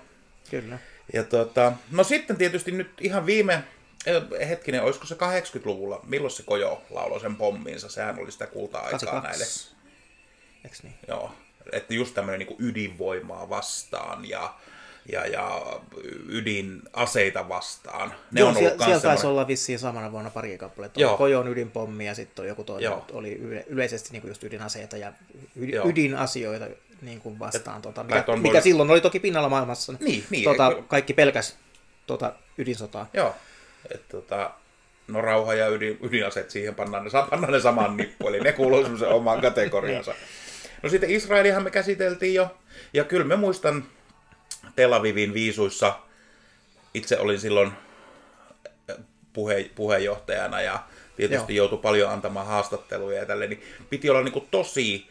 Kyllä. Ja tota, no sitten tietysti nyt ihan viime, eh, hetkinen, olisiko se 80-luvulla, milloin se Kojo lauloi sen pommiinsa, sehän oli sitä kulta-aikaa näille. Eiks niin? Joo, että just tämmöinen niin ydinvoimaa vastaan ja, ja, ja ydinaseita vastaan. Ne Joo, on ollut siellä, siellä taisi olla vissiin samana vuonna pari kappaletta. Joo. Kojon ydinpommi ja sitten joku toinen Joo. oli yle, yleisesti niin kuin just ydinaseita ja yd, Joo. ydinasioita niin kuin vastaan. Tota, mikä, mikä voi- silloin oli toki pinnalla maailmassa. Niin, niin, Tota, eikö- kaikki pelkäs tota, ydinsotaa. Joo, että tota, no rauha ja ydin, ydinaseet siihen pannaan ne, pannaan ne saman nippuun, eli ne kuuluu semmoisen omaan kategoriansa. No sitten Israelihan me käsiteltiin jo, ja kyllä mä muistan Tel Avivin viisuissa, itse olin silloin puhe, puheenjohtajana ja tietysti Joo. joutui paljon antamaan haastatteluja ja tälleen, niin piti olla niin kuin tosi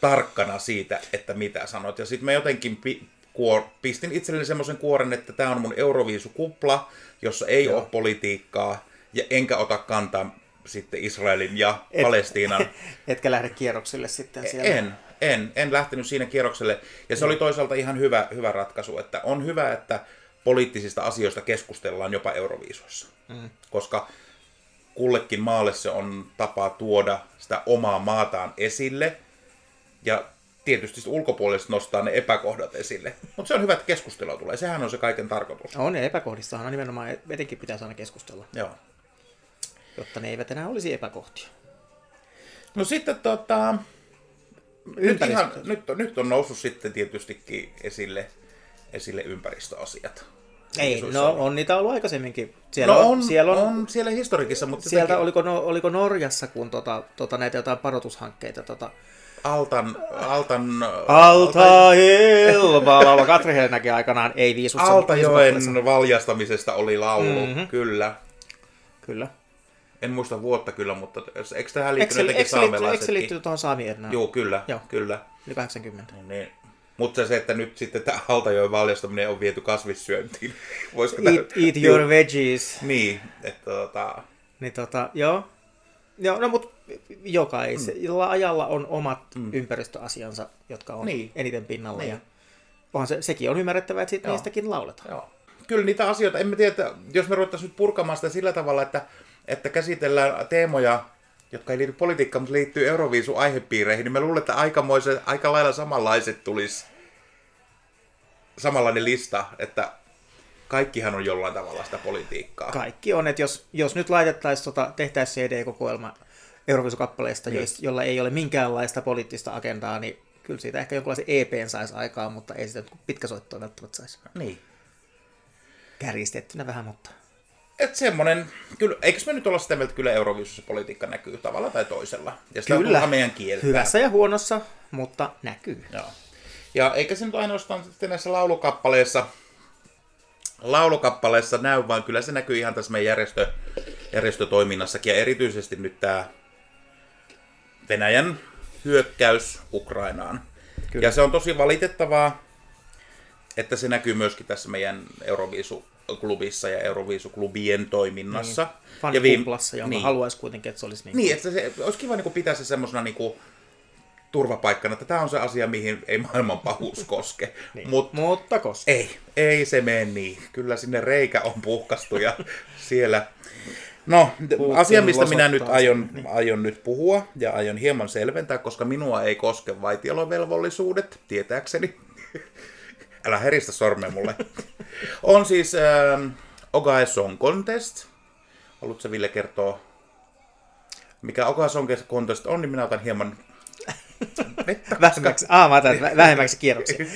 tarkkana siitä, että mitä sanot. Ja sitten mä jotenkin pi- kuor- pistin itselleni semmoisen kuoren, että tämä on mun Euroviisukupla, jossa ei ole politiikkaa, ja enkä ota kantaa sitten Israelin ja Et- Palestiinan. Etkä lähde kierroksille sitten siellä. En, en, en lähtenyt siinä kierrokselle. Ja se oli toisaalta ihan hyvä, hyvä ratkaisu, että on hyvä, että poliittisista asioista keskustellaan jopa Euroviisuissa. Mm. Koska kullekin maalle se on tapa tuoda sitä omaa maataan esille. Ja tietysti ulkopuoliset nostaa ne epäkohdat esille. Mutta se on hyvä, että keskustelua tulee. Sehän on se kaiken tarkoitus. On ne epäkohdistahan on nimenomaan etenkin pitäisi aina keskustella, Joo. Jotta ne eivät enää olisi epäkohtia. No sitten tota... Nyt, ihan, nyt, on- nyt on noussut sitten tietystikin esille, esille ympäristöasiat. Ei, no on. on niitä ollut aikaisemminkin. Siellä no on, siellä on, on siellä historiikissa, mutta Sieltä jotenkin oliko, no, oliko Norjassa, kun tota, tota, näitä jotain parotushankkeita, tota, Altan, Altan, Alta laulaa Katri Helnäkin aikanaan, ei viisussa. Altajoen viisukappaleessa. valjastamisesta oli laulu, Mhm. mm-hmm. kyllä. Kyllä. En muista vuotta kyllä, mutta eikö tähän liittynyt se, jotenkin liittyy, eikö se saamelaisetkin? liittyy tuohon Saami Ernään? Joo, kyllä, Joo. kyllä. Yli 80. Niin. Mutta se, että nyt sitten tämä Altajoen valjastaminen on viety kasvissyöntiin. Voisiko Eat, eat your veggies. Niin, että tota, Niin tota, joo. Joo, no mut jokaisella ajalla on omat ympäristöasiansa, jotka on Niin. eniten pinnalla. Niin. Ja onhan se, sekin on ymmärrettävää, että Joo. niistäkin lauletaan. Joo. Kyllä niitä asioita, en mä tiedä, että jos me ruvettaisiin nyt purkamaan sitä sillä tavalla, että, että käsitellään teemoja, jotka ei liity politiikkaan, mutta liittyy Euroviisun aihepiireihin, niin mä luulen, että aikamoiset, aika lailla samanlaiset tulisi samanlainen lista, että kaikkihan on jollain tavalla sitä politiikkaa. Kaikki on, että jos, jos nyt laitettaisiin, tota, tehtäisiin CD-kokoelma Euroviisukappaleista, Niin. jolla ei ole minkäänlaista poliittista agendaa, niin kyllä siitä ehkä jonkinlaisen EPn saisi aikaan, mutta ei sitä pitkäsoittoa välttämättä saisi. Niin. Kärjistettynä vähän, mutta Että semmonen, kyllä, eikös me nyt olla sitä mieltä, että kyllä Euroviisussa politiikka näkyy tavalla tai toisella. Ja sitä Kyllä. on meidän kieltää. hyvässä ja huonossa, mutta näkyy. Joo. Ja eikä se nyt ainoastaan sitten näissä laulukappaleissa, laulukappaleissa näy, vaan kyllä se näkyy ihan tässä meidän järjestö, järjestötoiminnassakin. Ja erityisesti nyt tämä Venäjän hyökkäys Ukrainaan. Kyllä. Ja se on tosi valitettavaa, että se näkyy myöskin tässä meidän Euroviisuklubissa ja Euroviisuklubien toiminnassa. Niin. ja viim- Fanikuplassa, jonka niin. haluaisi kuitenkin, että se olisi niin. Niin, että se, olisi kiva niin pitää se semmoisena niin turvapaikkana, että tämä on se asia, mihin ei maailman pahuus koske. Niin. Mutta Mutta koska. ei, ei se mene niin. Kyllä sinne reikä on puhkastu ja siellä... No, Putin asia, mistä minä nyt aion, niin. aion nyt puhua ja aion hieman selventää, koska minua ei koske vaitiolovelvollisuudet, tietääkseni. Älä heristä sormea mulle. on siis ähm, Ogae Song Contest. Haluatko Ville kertoa, mikä Ogae Song Contest on, niin minä otan hieman Vettä vähemmäksi, ah, mä ajattelin, vähemmäksi kierroksia.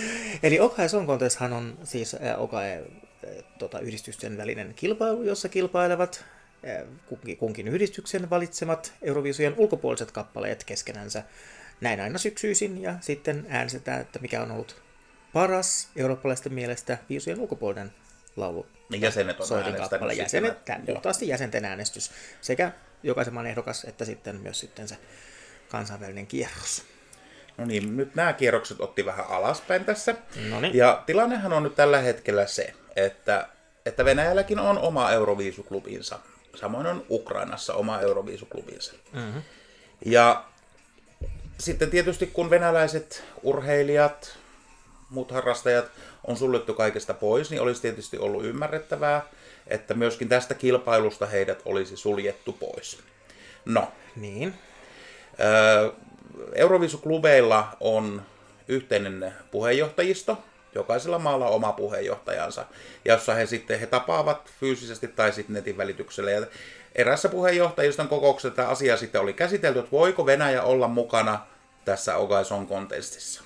Eli Okae Song Contesthan on siis äh, Okae äh, tota, yhdistysten välinen kilpailu, jossa kilpailevat äh, kunkin, kunkin yhdistyksen valitsemat Euroviisujen ulkopuoliset kappaleet keskenänsä. Näin aina syksyisin ja sitten äänestetään, että mikä on ollut paras eurooppalaisten mielestä viisujen ulkopuolinen laulu. Jäsenet on soitin kappale. Jäsenet, puhtaasti jäsenten äänestys. Sekä jokaisen maan ehdokas, että sitten myös sitten se kansainvälinen kierros. No niin, nyt nämä kierrokset otti vähän alaspäin tässä. Noniin. Ja tilannehan on nyt tällä hetkellä se, että, että Venäjälläkin on oma Euroviisuklubinsa. Samoin on Ukrainassa oma Euroviisuklubinsa. Mm-hmm. Ja sitten tietysti kun venäläiset urheilijat, muut harrastajat on suljettu kaikesta pois, niin olisi tietysti ollut ymmärrettävää, että myöskin tästä kilpailusta heidät olisi suljettu pois. No, Niin. Öö, Euroviisuklubeilla on yhteinen puheenjohtajisto, jokaisella maalla oma puheenjohtajansa, jossa he sitten he tapaavat fyysisesti tai sitten netin välityksellä. Ja erässä puheenjohtajiston kokouksessa tämä asia sitten oli käsitelty, että voiko Venäjä olla mukana tässä Ogaison kontestissa.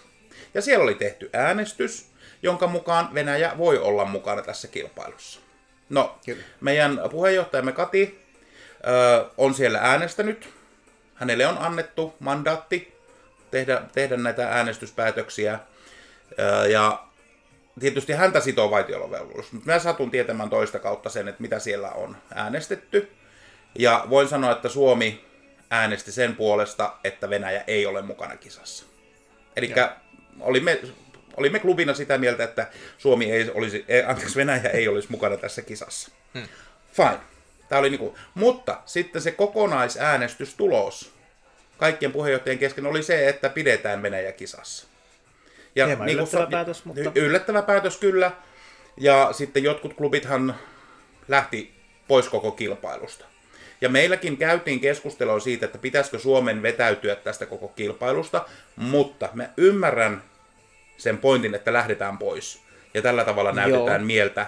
Ja siellä oli tehty äänestys, jonka mukaan Venäjä voi olla mukana tässä kilpailussa. No, Kyllä. meidän puheenjohtajamme Kati ö, on siellä äänestänyt. Hänelle on annettu mandaatti tehdä, tehdä näitä äänestyspäätöksiä. Ö, ja tietysti häntä sitoo vaitiolovelvollisuus, mutta minä satun tietämään toista kautta sen, että mitä siellä on äänestetty. Ja voin sanoa, että Suomi äänesti sen puolesta, että Venäjä ei ole mukana kisassa. Eli olimme, olimme klubina sitä mieltä, että Suomi ei olisi, ei, anteeksi, Venäjä ei olisi mukana tässä kisassa. Hmm. Fine. Tämä oli niinku, mutta sitten se kokonaisäänestys-tulos kaikkien puheenjohtajien kesken oli se, että pidetään Venäjä kisassa. Ja Hieman niin yllättävä sa- päätös, mutta- Yllättävä päätös kyllä. Ja sitten jotkut klubithan lähti pois koko kilpailusta. Ja meilläkin käytiin keskustelua siitä, että pitäisikö Suomen vetäytyä tästä koko kilpailusta, mutta mä ymmärrän sen pointin, että lähdetään pois. Ja tällä tavalla näytetään Joo. mieltä,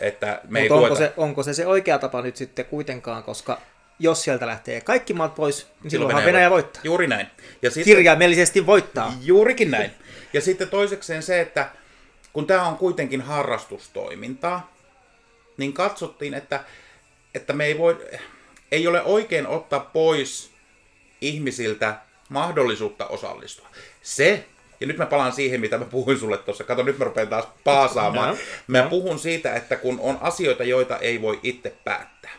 että me ei Mutta onko tueta. se, onko se se oikea tapa nyt sitten kuitenkaan, koska jos sieltä lähtee kaikki maat pois, niin silloinhan Venäjä voittaa. Juuri näin. Ja sitten, Kirjaimellisesti voittaa. Juurikin näin. Ja sitten toisekseen se, että kun tämä on kuitenkin harrastustoimintaa, niin katsottiin, että, että me ei, voi, ei ole oikein ottaa pois ihmisiltä mahdollisuutta osallistua. Se, ja nyt mä palaan siihen, mitä mä puhuin sulle tuossa. Kato, nyt mä rupean taas paasaamaan. Joo, Mä joo. puhun siitä, että kun on asioita, joita ei voi itse päättää,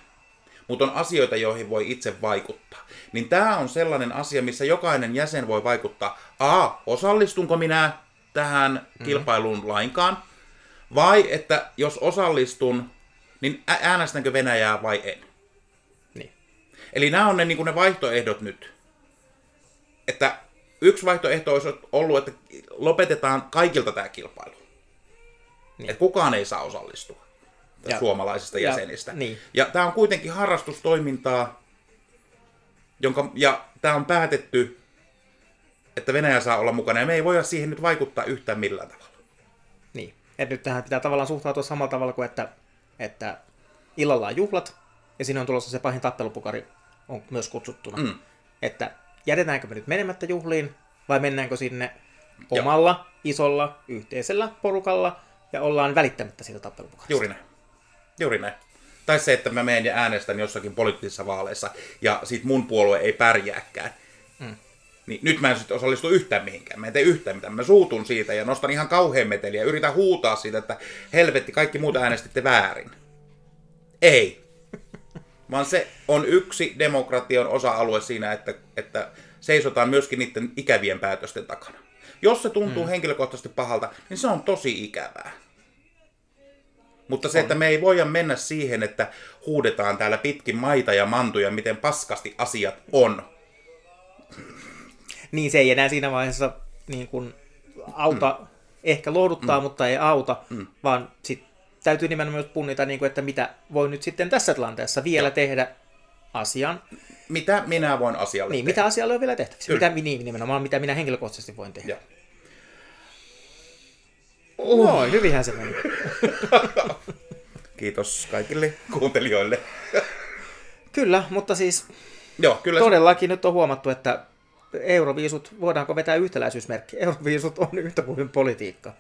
mutta on asioita, joihin voi itse vaikuttaa. Niin tämä on sellainen asia, missä jokainen jäsen voi vaikuttaa. A, osallistunko minä tähän kilpailuun lainkaan? Vai että jos osallistun, niin äänestänkö Venäjää vai en? Niin. Eli nämä on ne, niin ne vaihtoehdot nyt. Että yksi vaihtoehto olisi ollut, että lopetetaan kaikilta tämä kilpailu. Niin. Että kukaan ei saa osallistua Ja- suomalaisista ja- jäsenistä. niin. Ja tämä on kuitenkin harrastustoimintaa, jonka, ja tämä on päätetty, että Venäjä saa olla mukana, ja me ei voida siihen nyt vaikuttaa yhtään millään tavalla. Niin. Et nyt tähän pitää tavallaan suhtautua samalla tavalla kuin, että, että illalla on juhlat, ja siinä on tulossa se pahin tappelupukari on myös kutsuttuna. Mm. Että jätetäänkö me nyt menemättä juhliin, vai mennäänkö sinne omalla, isolla, yhteisellä porukalla, ja ollaan välittämättä siitä tappelupukarista. Juuri näin. Juuri näin. Tai se, että mä menen ja äänestän jossakin poliittisissa vaaleissa, ja sit mun puolue ei pärjääkään. Mm. Niin nyt mä en sitten osallistu yhtään mihinkään. Mä en tee yhtään mitään. Mä suutun siitä ja nostan ihan kauhean meteliä ja yritän huutaa siitä, että helvetti, kaikki muut äänestitte väärin. Ei. Vaan se on yksi demokratian osa-alue siinä, että, että seisotaan myöskin niiden ikävien päätösten takana. Jos se tuntuu mm. henkilökohtaisesti pahalta, niin se on tosi ikävää. Mutta se, että me ei voida mennä siihen, että huudetaan täällä pitkin maita ja mantuja, miten paskasti asiat on. Niin se ei enää siinä vaiheessa niin kuin auta, mm. ehkä lohduttaa, mm. mutta ei auta, mm. vaan sit täytyy nimenomaan myös punnita, niin kuin, että mitä voi nyt sitten tässä tilanteessa vielä tehdä asian. Mitä minä voin asialle Niin, tehdä? mitä asialle on vielä tehtävissä? Kyllä. Mitä, niin, nimenomaan, mitä minä henkilökohtaisesti voin tehdä. Joo. Uh. Noin, hyvinhän se meni. Kiitos kaikille kuuntelijoille. Kyllä, mutta siis Joo, kyllä todellakin nyt on huomattu, että euroviisut, voidaanko vetää yhtäläisyysmerkki? Euroviisut on yhtä kuin politiikka.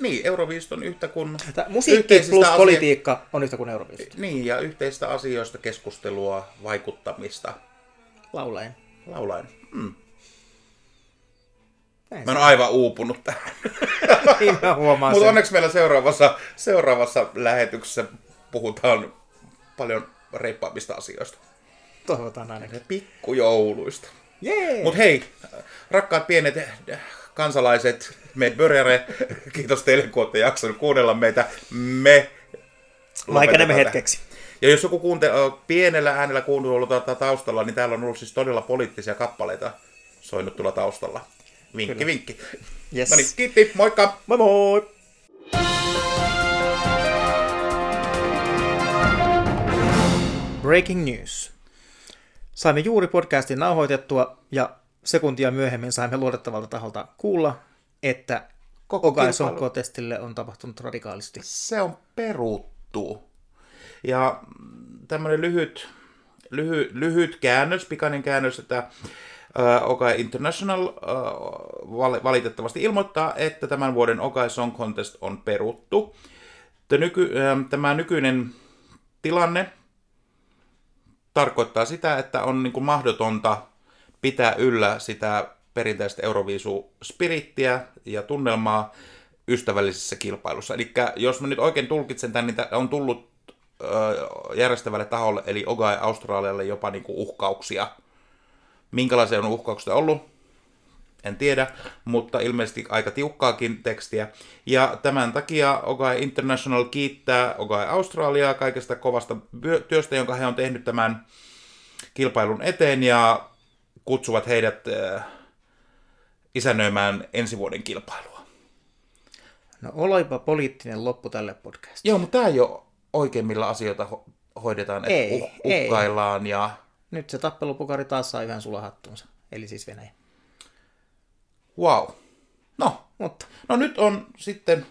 Niin, Euroviisut on yhtä kuin... Musiikki plus asia... politiikka on yhtä kuin Euroviisut. Niin, ja yhteistä asioista keskustelua, vaikuttamista. Laulaen. Laulaen. Hmm. Näin mä oon aivan uupunut tähän. niin mä huomaan Mutta onneksi meillä seuraavassa, seuraavassa lähetyksessä puhutaan paljon reippaammista asioista. Toivotaan ainakin. Pikkujouluista. Yeah. Mutta hei, rakkaat pienet kansalaiset, me börjare, kiitos teille, kun olette jaksanut kuunnella meitä. Me Vaikenemme hetkeksi. Ja jos joku kuunte, pienellä äänellä kuuntelut taustalla, niin täällä on ollut siis todella poliittisia kappaleita soinut tulla taustalla. Vinkki, Kyllä. vinkki. Yes. No niin, kiitti, moikka! Moi moi! Breaking news. Saimme juuri podcastin nauhoitettua ja sekuntia myöhemmin saimme luotettavalta taholta kuulla, että Koko testille on tapahtunut radikaalisti. Se on peruttu. Ja tämmöinen lyhyt, lyhy, lyhyt käännös, pikainen käännös, että Okai International valitettavasti ilmoittaa, että tämän vuoden Okai Song Contest on peruttu. Tämä nykyinen tilanne tarkoittaa sitä, että on niin kuin mahdotonta pitää yllä sitä perinteistä Euroviisu-spirittiä ja tunnelmaa ystävällisessä kilpailussa. Eli jos mä nyt oikein tulkitsen tämän, niin on tullut järjestävälle taholle, eli Ogai Australialle jopa niin kuin uhkauksia. Minkälaisia on uhkauksia ollut? En tiedä, mutta ilmeisesti aika tiukkaakin tekstiä. Ja tämän takia Ogai International kiittää Ogai Australiaa kaikesta kovasta työstä, jonka he on tehnyt tämän kilpailun eteen ja kutsuvat heidät äh, isännöimään ensi vuoden kilpailua. No olipa poliittinen loppu tälle podcastille. Joo, mutta tämä ei ole oikein, millä asioita ho- hoidetaan, että ei, uh- uhkaillaan ei. ja... Nyt se tappelupukari taas saa yhden sulahattuunsa, eli siis Venäjä. Wow. No, mutta. no nyt on sitten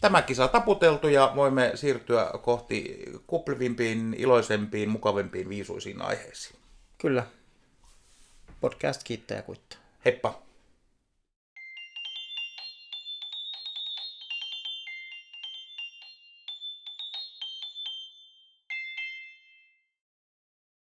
tämä kisa taputeltu ja voimme siirtyä kohti kuplevimpiin, iloisempiin, mukavempiin, viisuisiin aiheisiin. Kyllä. Podcast kiittää ja kuittaa. Heippa.